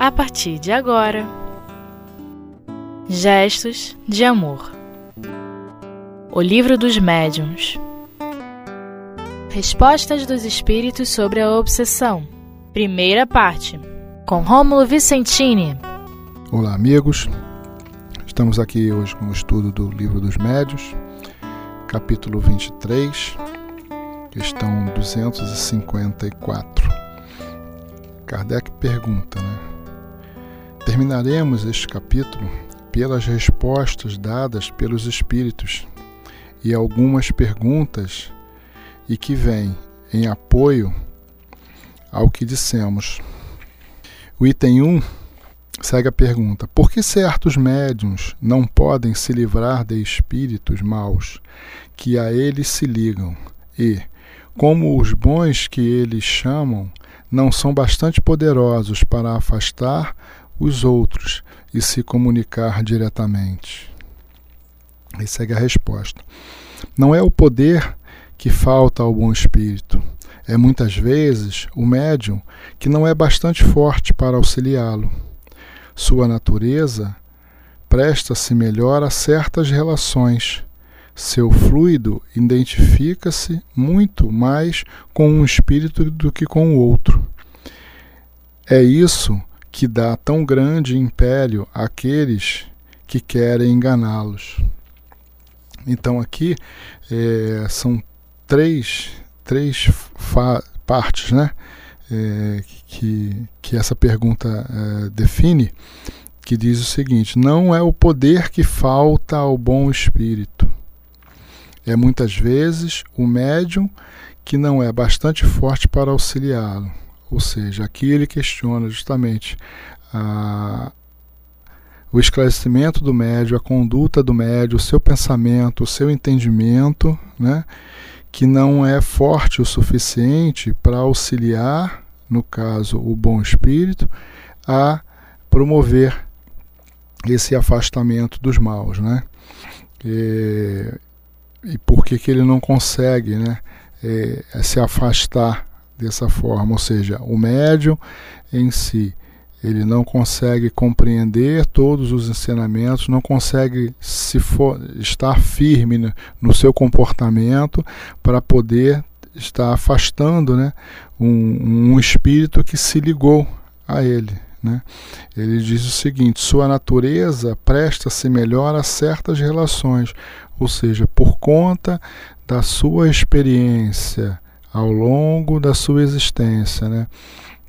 a partir de agora. Gestos de Amor O Livro dos Médiuns Respostas dos Espíritos sobre a Obsessão Primeira parte Com Rômulo Vicentini Olá, amigos. Estamos aqui hoje com o estudo do Livro dos Médiuns, capítulo 23, questão 254. Kardec pergunta, né? Terminaremos este capítulo pelas respostas dadas pelos espíritos e algumas perguntas e que vêm em apoio ao que dissemos. O item 1 segue a pergunta: por que certos médiums não podem se livrar de espíritos maus que a eles se ligam? E, como os bons que eles chamam não são bastante poderosos para afastar os outros e se comunicar diretamente? Aí segue a resposta. Não é o poder que falta ao bom espírito, é muitas vezes o médium que não é bastante forte para auxiliá-lo. Sua natureza presta-se melhor a certas relações. Seu fluido identifica-se muito mais com um espírito do que com o outro. É isso que dá tão grande império àqueles que querem enganá-los. Então aqui é, são três, três partes né, é, que, que essa pergunta é, define, que diz o seguinte: não é o poder que falta ao bom espírito, é muitas vezes o médium que não é bastante forte para auxiliá-lo. Ou seja, aqui ele questiona justamente a, o esclarecimento do médio, a conduta do médio, o seu pensamento, o seu entendimento, né, que não é forte o suficiente para auxiliar, no caso, o bom espírito, a promover esse afastamento dos maus, né? E, e por que, que ele não consegue, né, é, se afastar dessa forma, ou seja, o médium em si, ele não consegue compreender todos os ensinamentos, não consegue se for, estar firme no, no seu comportamento para poder estar afastando né, um, um espírito que se ligou a ele. Né? Ele diz o seguinte: sua natureza presta-se melhor a certas relações, ou seja, por conta da sua experiência ao longo da sua existência. Né?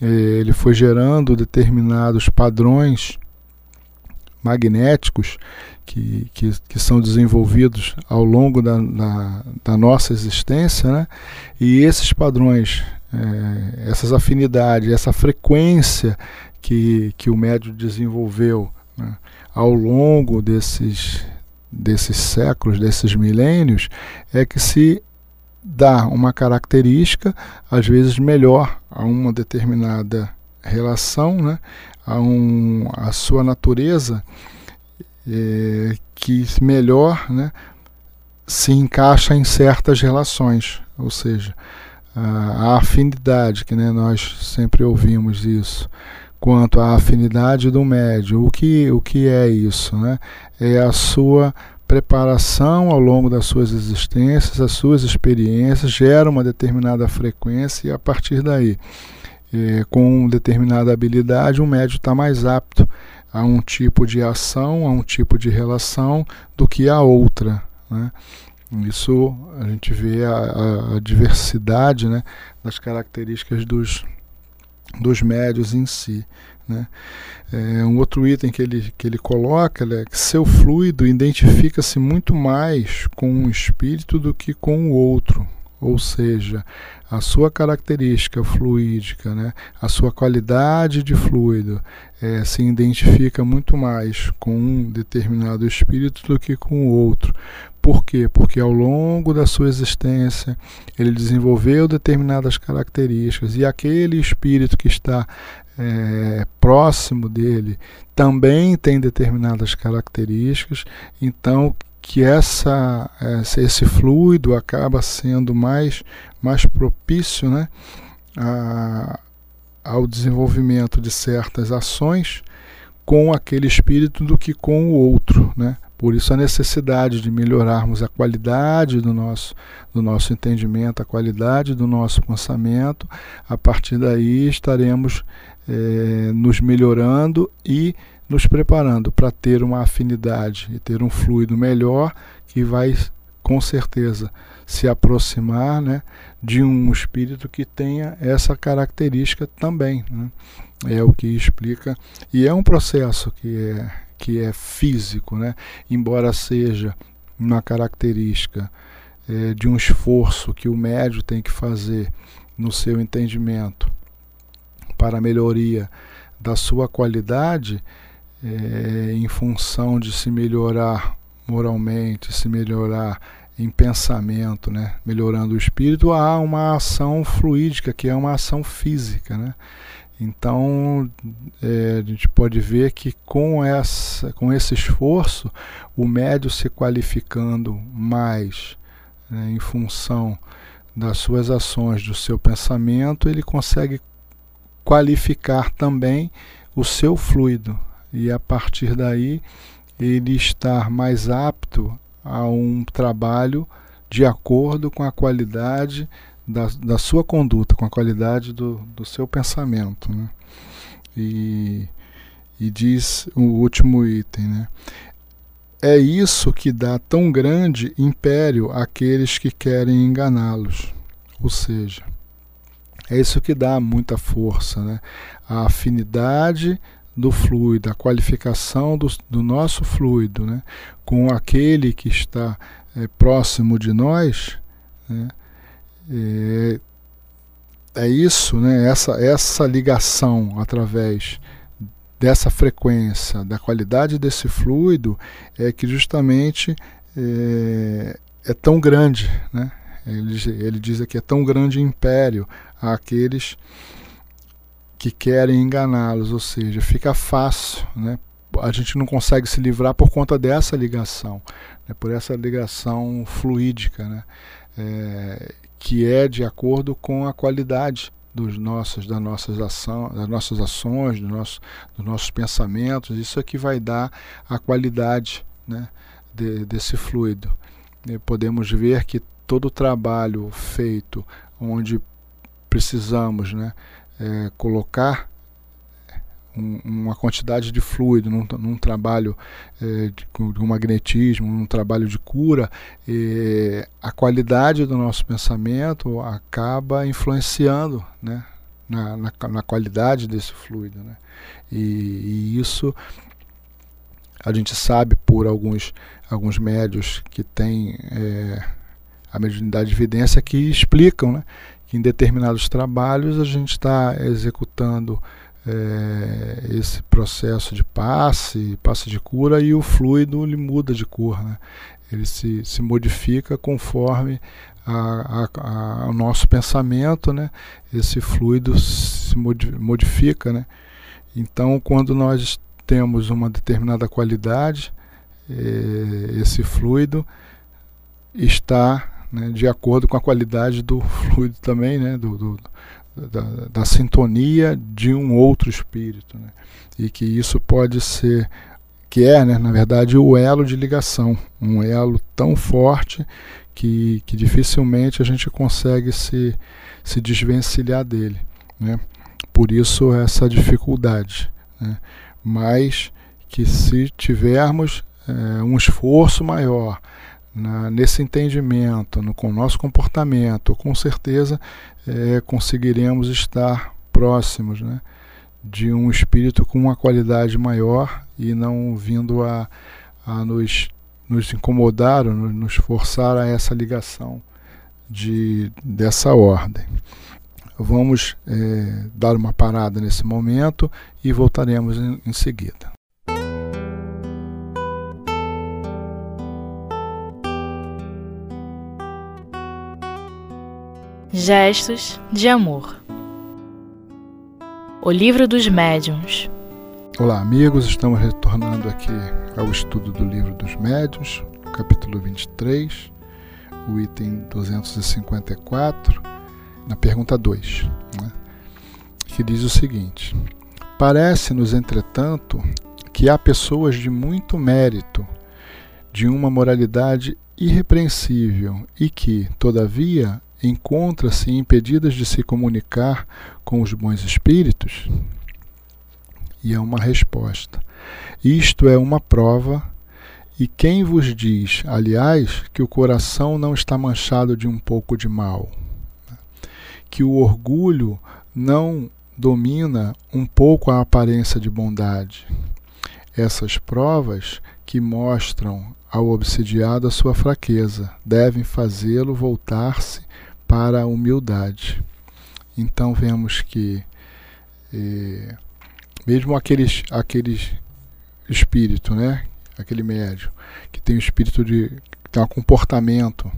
Ele foi gerando determinados padrões magnéticos que, que, que são desenvolvidos ao longo da, da, da nossa existência, né? e esses padrões, é, essas afinidades, essa frequência que, que o médio desenvolveu né? ao longo desses, desses séculos, desses milênios, é que se dá uma característica, às vezes melhor, a uma determinada relação, né? a, um, a sua natureza é, que melhor né? se encaixa em certas relações, ou seja, a, a afinidade, que né, nós sempre ouvimos isso, quanto à afinidade do médio. O que, o que é isso? Né? É a sua preparação ao longo das suas existências, as suas experiências, gera uma determinada frequência e a partir daí, é, com determinada habilidade, o médio está mais apto a um tipo de ação, a um tipo de relação do que a outra. Né? Isso a gente vê a, a, a diversidade né, das características dos, dos médios em si. Né? É, um outro item que ele, que ele coloca é que seu fluido identifica-se muito mais com um espírito do que com o outro, ou seja, a sua característica fluídica, né, a sua qualidade de fluido é, se identifica muito mais com um determinado espírito do que com o outro. Por quê? Porque ao longo da sua existência ele desenvolveu determinadas características e aquele espírito que está é, próximo dele também tem determinadas características, então que essa, esse fluido acaba sendo mais, mais propício né, a, ao desenvolvimento de certas ações com aquele espírito do que com o outro, né? Por isso a necessidade de melhorarmos a qualidade do nosso, do nosso entendimento, a qualidade do nosso pensamento. A partir daí estaremos é, nos melhorando e nos preparando para ter uma afinidade e ter um fluido melhor que vai com certeza se aproximar né, de um espírito que tenha essa característica também. Né? É o que explica. E é um processo que é, que é físico, né? embora seja uma característica é, de um esforço que o médio tem que fazer no seu entendimento para a melhoria da sua qualidade, é, em função de se melhorar moralmente, se melhorar em pensamento, né? melhorando o espírito, há uma ação fluídica, que é uma ação física. Né? Então, é, a gente pode ver que com, essa, com esse esforço, o médio se qualificando mais né, em função das suas ações, do seu pensamento, ele consegue qualificar também o seu fluido. E a partir daí ele estar mais apto a um trabalho de acordo com a qualidade da, da sua conduta, com a qualidade do, do seu pensamento. Né? E, e diz o último item, né? É isso que dá tão grande império àqueles que querem enganá-los. Ou seja, é isso que dá muita força, né? A afinidade do fluido, a qualificação do, do nosso fluido, né? Com aquele que está é, próximo de nós, né? É, é isso, né? essa, essa ligação através dessa frequência, da qualidade desse fluido, é que justamente é, é tão grande. Né? Ele, ele diz aqui: é tão grande império àqueles que querem enganá-los, ou seja, fica fácil, né? a gente não consegue se livrar por conta dessa ligação, né? por essa ligação fluídica. Né? É, que é de acordo com a qualidade dos nossos, das nossas, ação, das nossas ações, do nosso, dos nossos pensamentos. Isso é que vai dar a qualidade né, de, desse fluido. E podemos ver que todo o trabalho feito onde precisamos né, é, colocar um, uma quantidade de fluido num, num trabalho é, de, de, um magnetismo, num trabalho de cura, é, a qualidade do nosso pensamento acaba influenciando né, na, na, na qualidade desse fluido. Né? E, e, isso a gente sabe por alguns, alguns médios que têm é, a mediunidade de evidência que explicam né, que em determinados trabalhos a gente está executando é, esse processo de passe, passe de cura, e o fluido ele muda de cor. Né? Ele se, se modifica conforme o nosso pensamento, né? esse fluido se modifica. Né? Então, quando nós temos uma determinada qualidade, é, esse fluido está né, de acordo com a qualidade do fluido também, né, do, do, da, da sintonia de um outro espírito. Né? E que isso pode ser, que é, né, na verdade, o elo de ligação, um elo tão forte que, que dificilmente a gente consegue se, se desvencilhar dele. Né? Por isso, essa dificuldade. Né? Mas que se tivermos é, um esforço maior, na, nesse entendimento, no, com o nosso comportamento, com certeza é, conseguiremos estar próximos né, de um espírito com uma qualidade maior e não vindo a, a nos, nos incomodar ou nos forçar a essa ligação de, dessa ordem. Vamos é, dar uma parada nesse momento e voltaremos em, em seguida. Gestos de Amor. O Livro dos Médiuns. Olá, amigos, estamos retornando aqui ao estudo do Livro dos Médiuns, capítulo 23, o item 254, na pergunta 2, né? que diz o seguinte: Parece-nos, entretanto, que há pessoas de muito mérito, de uma moralidade irrepreensível e que, todavia, encontram-se impedidas de se comunicar com os bons espíritos? E é uma resposta. Isto é uma prova, e quem vos diz, aliás, que o coração não está manchado de um pouco de mal? Que o orgulho não domina um pouco a aparência de bondade? Essas provas que mostram ao obsidiado a sua fraqueza devem fazê-lo voltar-se para a humildade. Então vemos que eh, mesmo aqueles, aqueles espírito, né? Aquele médium que tem o espírito de que tem um comportamento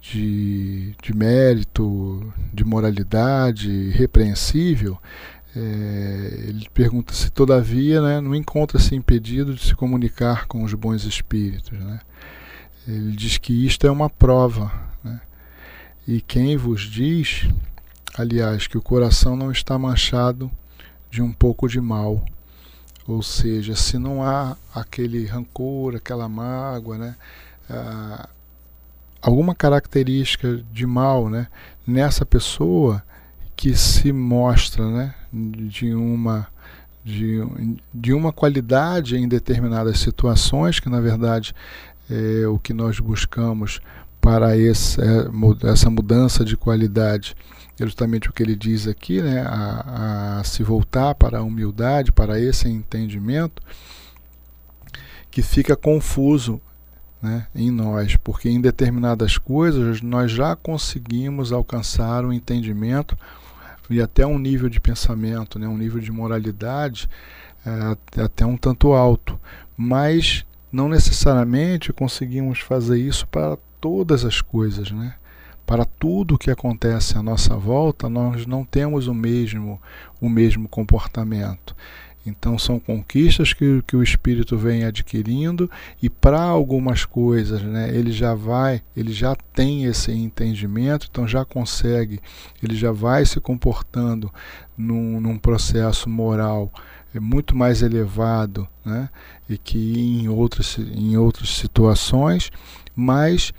de, de mérito, de moralidade repreensível, é, ele pergunta se todavia né, não encontra-se impedido de se comunicar com os bons espíritos. Né? Ele diz que isto é uma prova. Né? E quem vos diz, aliás, que o coração não está manchado de um pouco de mal. Ou seja, se não há aquele rancor, aquela mágoa, né? Ah, alguma característica de mal né? nessa pessoa que se mostra né? de uma de, de uma qualidade em determinadas situações, que na verdade é o que nós buscamos para esse, é, essa mudança de qualidade. É justamente o que ele diz aqui, né, a, a se voltar para a humildade, para esse entendimento, que fica confuso né, em nós, porque em determinadas coisas nós já conseguimos alcançar o entendimento e até um nível de pensamento, né, um nível de moralidade é, até um tanto alto, mas não necessariamente conseguimos fazer isso para todas as coisas, né? para tudo que acontece à nossa volta, nós não temos o mesmo, o mesmo comportamento. Então são conquistas que, que o espírito vem adquirindo e para algumas coisas, né, ele já vai, ele já tem esse entendimento, então já consegue, ele já vai se comportando num, num processo moral é muito mais elevado, né, e que em outras, em outras situações, mas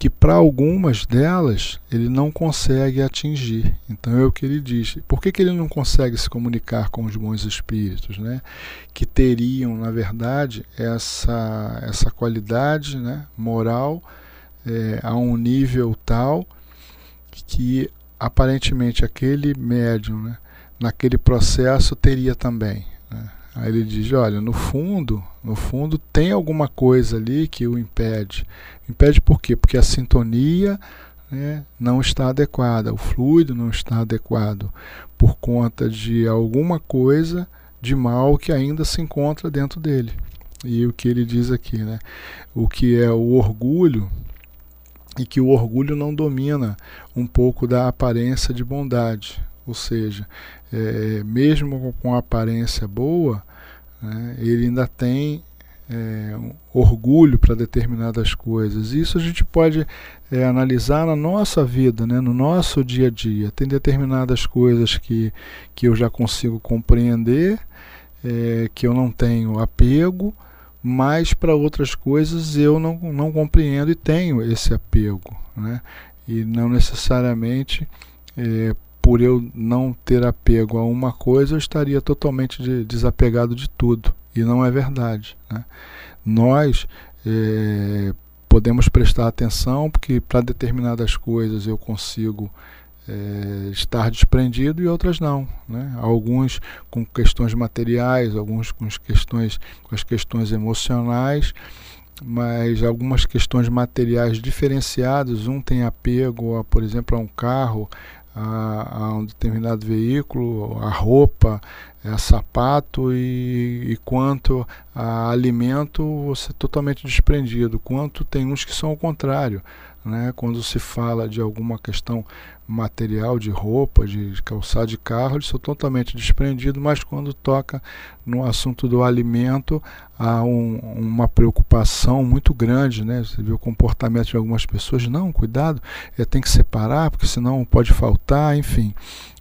que para algumas delas ele não consegue atingir. Então é o que ele diz. Por que, que ele não consegue se comunicar com os bons espíritos? Né? Que teriam, na verdade, essa, essa qualidade né, moral é, a um nível tal que aparentemente aquele médium, né, naquele processo, teria também. Né? Aí ele diz, olha, no fundo, no fundo tem alguma coisa ali que o impede. Impede por quê? Porque a sintonia né, não está adequada, o fluido não está adequado, por conta de alguma coisa de mal que ainda se encontra dentro dele. E o que ele diz aqui, né? O que é o orgulho e que o orgulho não domina um pouco da aparência de bondade, ou seja, é, mesmo com aparência boa, né, ele ainda tem é, um orgulho para determinadas coisas. Isso a gente pode é, analisar na nossa vida, né, no nosso dia a dia. Tem determinadas coisas que, que eu já consigo compreender, é, que eu não tenho apego, mas para outras coisas eu não, não compreendo e tenho esse apego. Né? E não necessariamente é, por eu não ter apego a uma coisa, eu estaria totalmente de, desapegado de tudo. E não é verdade. Né? Nós é, podemos prestar atenção, porque para determinadas coisas eu consigo é, estar desprendido e outras não. Né? Alguns com questões materiais, alguns com, questões, com as questões emocionais mas algumas questões materiais diferenciadas, um tem apego, a, por exemplo, a um carro, a, a um determinado veículo, a roupa, a sapato e, e, quanto a alimento você é totalmente desprendido. Quanto tem uns que são o contrário, né? Quando se fala de alguma questão material, de roupa, de calçar de carro, eles são totalmente desprendidos, mas quando toca no assunto do alimento, há um, uma preocupação muito grande, né? Você vê o comportamento de algumas pessoas, não, cuidado, é, tem que separar, porque senão pode faltar, enfim.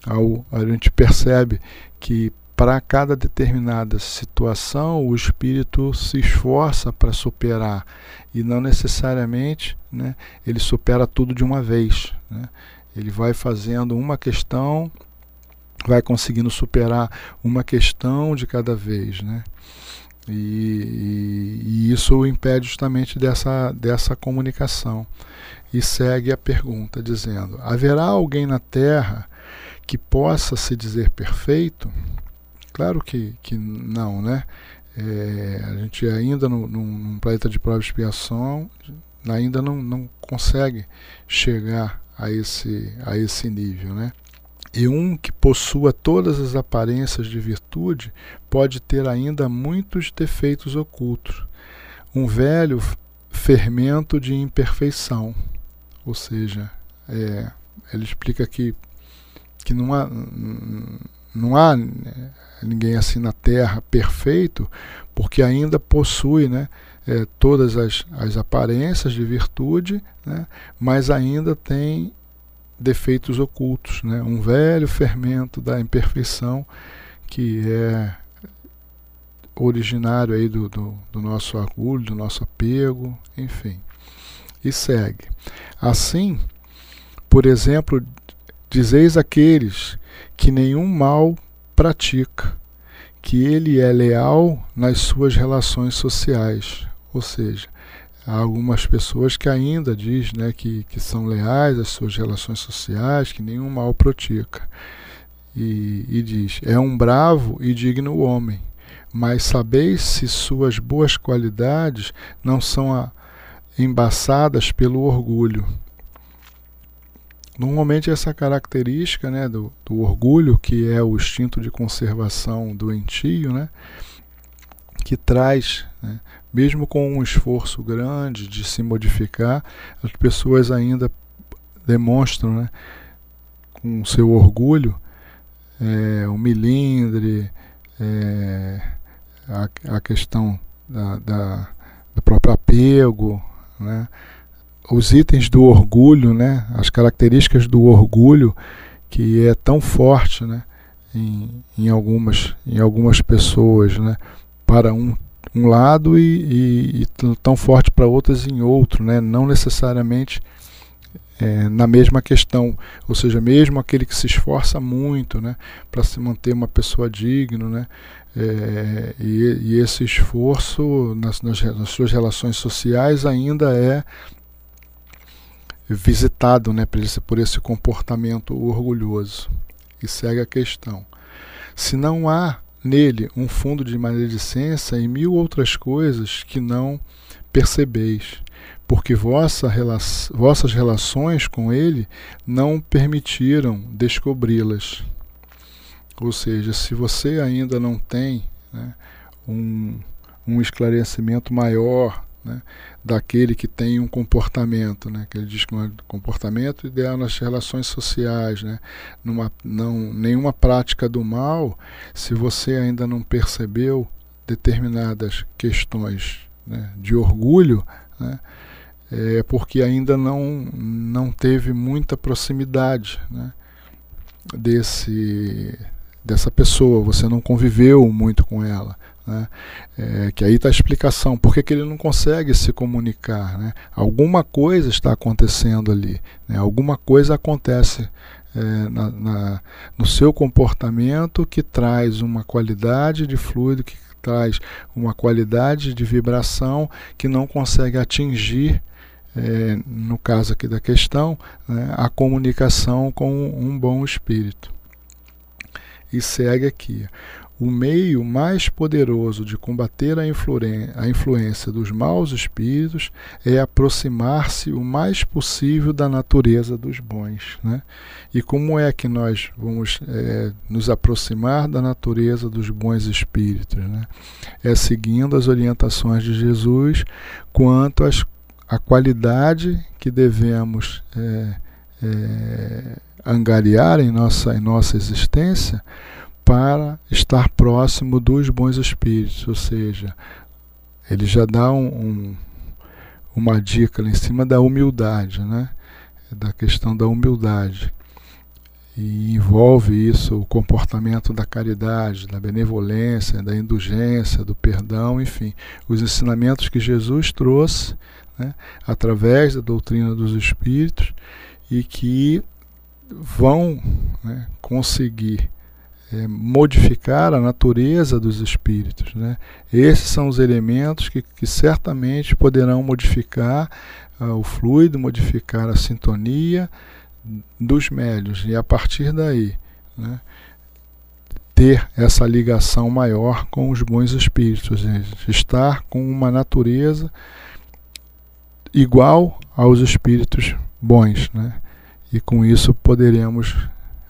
ao, a gente percebe que para cada determinada situação o espírito se esforça para superar e não necessariamente né, ele supera tudo de uma vez. Né? Ele vai fazendo uma questão, vai conseguindo superar uma questão de cada vez. Né? E, e, e isso impede justamente dessa, dessa comunicação. E segue a pergunta dizendo: haverá alguém na Terra que possa se dizer perfeito? Claro que, que não, né? É, a gente ainda no, num planeta de prova e expiação ainda não, não consegue chegar a esse, a esse nível, né? E um que possua todas as aparências de virtude pode ter ainda muitos defeitos ocultos. Um velho fermento de imperfeição. Ou seja, é, ele explica que, que não há, não há ninguém assim na Terra perfeito, porque ainda possui né, é, todas as, as aparências de virtude, né, mas ainda tem defeitos ocultos, né, um velho fermento da imperfeição que é originário aí do, do, do nosso orgulho, do nosso apego, enfim. E segue. Assim, por exemplo, dizeis aqueles que nenhum mal pratica, que ele é leal nas suas relações sociais. Ou seja, há algumas pessoas que ainda diz né, que, que são leais às suas relações sociais, que nenhum mal pratica. E, e diz: é um bravo e digno homem, mas sabeis se suas boas qualidades não são a, embaçadas pelo orgulho Normalmente essa característica né, do, do, orgulho, que é o instinto de conservação doentio, né, que traz, né, mesmo com um esforço grande de se modificar, as pessoas ainda demonstram né, com seu orgulho é, o milindre, é, a, a, questão da, da, do próprio apego, né, os itens do orgulho, né, as características do orgulho que é tão forte, né, em, em algumas em algumas pessoas, né, para um, um lado e, e, e tão forte para outras em outro, né, não necessariamente é, na mesma questão, ou seja, mesmo aquele que se esforça muito, né, para se manter uma pessoa digna, né, é, e, e, esse esforço nas, nas, nas suas relações sociais ainda é visitado né, por, esse, por esse comportamento orgulhoso. E segue a questão. Se não há nele um fundo de maledicência e mil outras coisas que não percebeis, porque vossa rela vossas relações com ele não permitiram descobri-las. Ou seja, se você ainda não tem né, um, um esclarecimento maior né, daquele que tem um comportamento, né, que ele diz que é um comportamento ideal nas relações sociais, né, numa, não, nenhuma prática do mal, se você ainda não percebeu determinadas questões né, de orgulho, né, é porque ainda não, não teve muita proximidade né, desse, dessa pessoa, você não conviveu muito com ela. Né? É, que aí está a explicação, por que, ele não consegue se comunicar. Né? Alguma coisa está acontecendo ali, né? alguma coisa acontece é, na, na, no seu comportamento que traz uma qualidade de fluido, que traz uma qualidade de vibração que não consegue atingir é, no caso aqui da questão, né, a comunicação com um bom espírito. E segue aqui. O meio mais poderoso de combater a, a influência dos maus espíritos é aproximar-se o mais possível da natureza dos bons. Né? E como é que nós vamos é, nos aproximar da natureza dos bons espíritos? Né? É seguindo as orientações de Jesus quanto às, à qualidade que devemos é, é, angariar em nossa, em nossa existência para estar próximo dos bons espíritos, ou seja, ele já dá um, um, uma dica em cima da humildade, né? da questão da humildade. e envolve isso o comportamento da caridade, da benevolência, da indulgência, do perdão, enfim, os ensinamentos que Jesus trouxe né, através da doutrina dos Espíritos e que vão né, conseguir é, modificar a natureza dos espíritos. Né? Esses são os elementos que, que certamente poderão modificar uh, o fluido, modificar a sintonia dos médios e a partir daí né, ter essa ligação maior com os bons espíritos, estar com uma natureza igual aos espíritos bons, né? E com isso poderemos,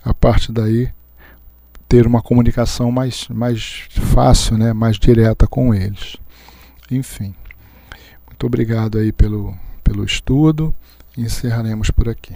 a partir daí, ter uma comunicação mais, mais fácil, né? mais direta com eles. Enfim, muito obrigado aí pelo, pelo estudo. Encerraremos por aqui.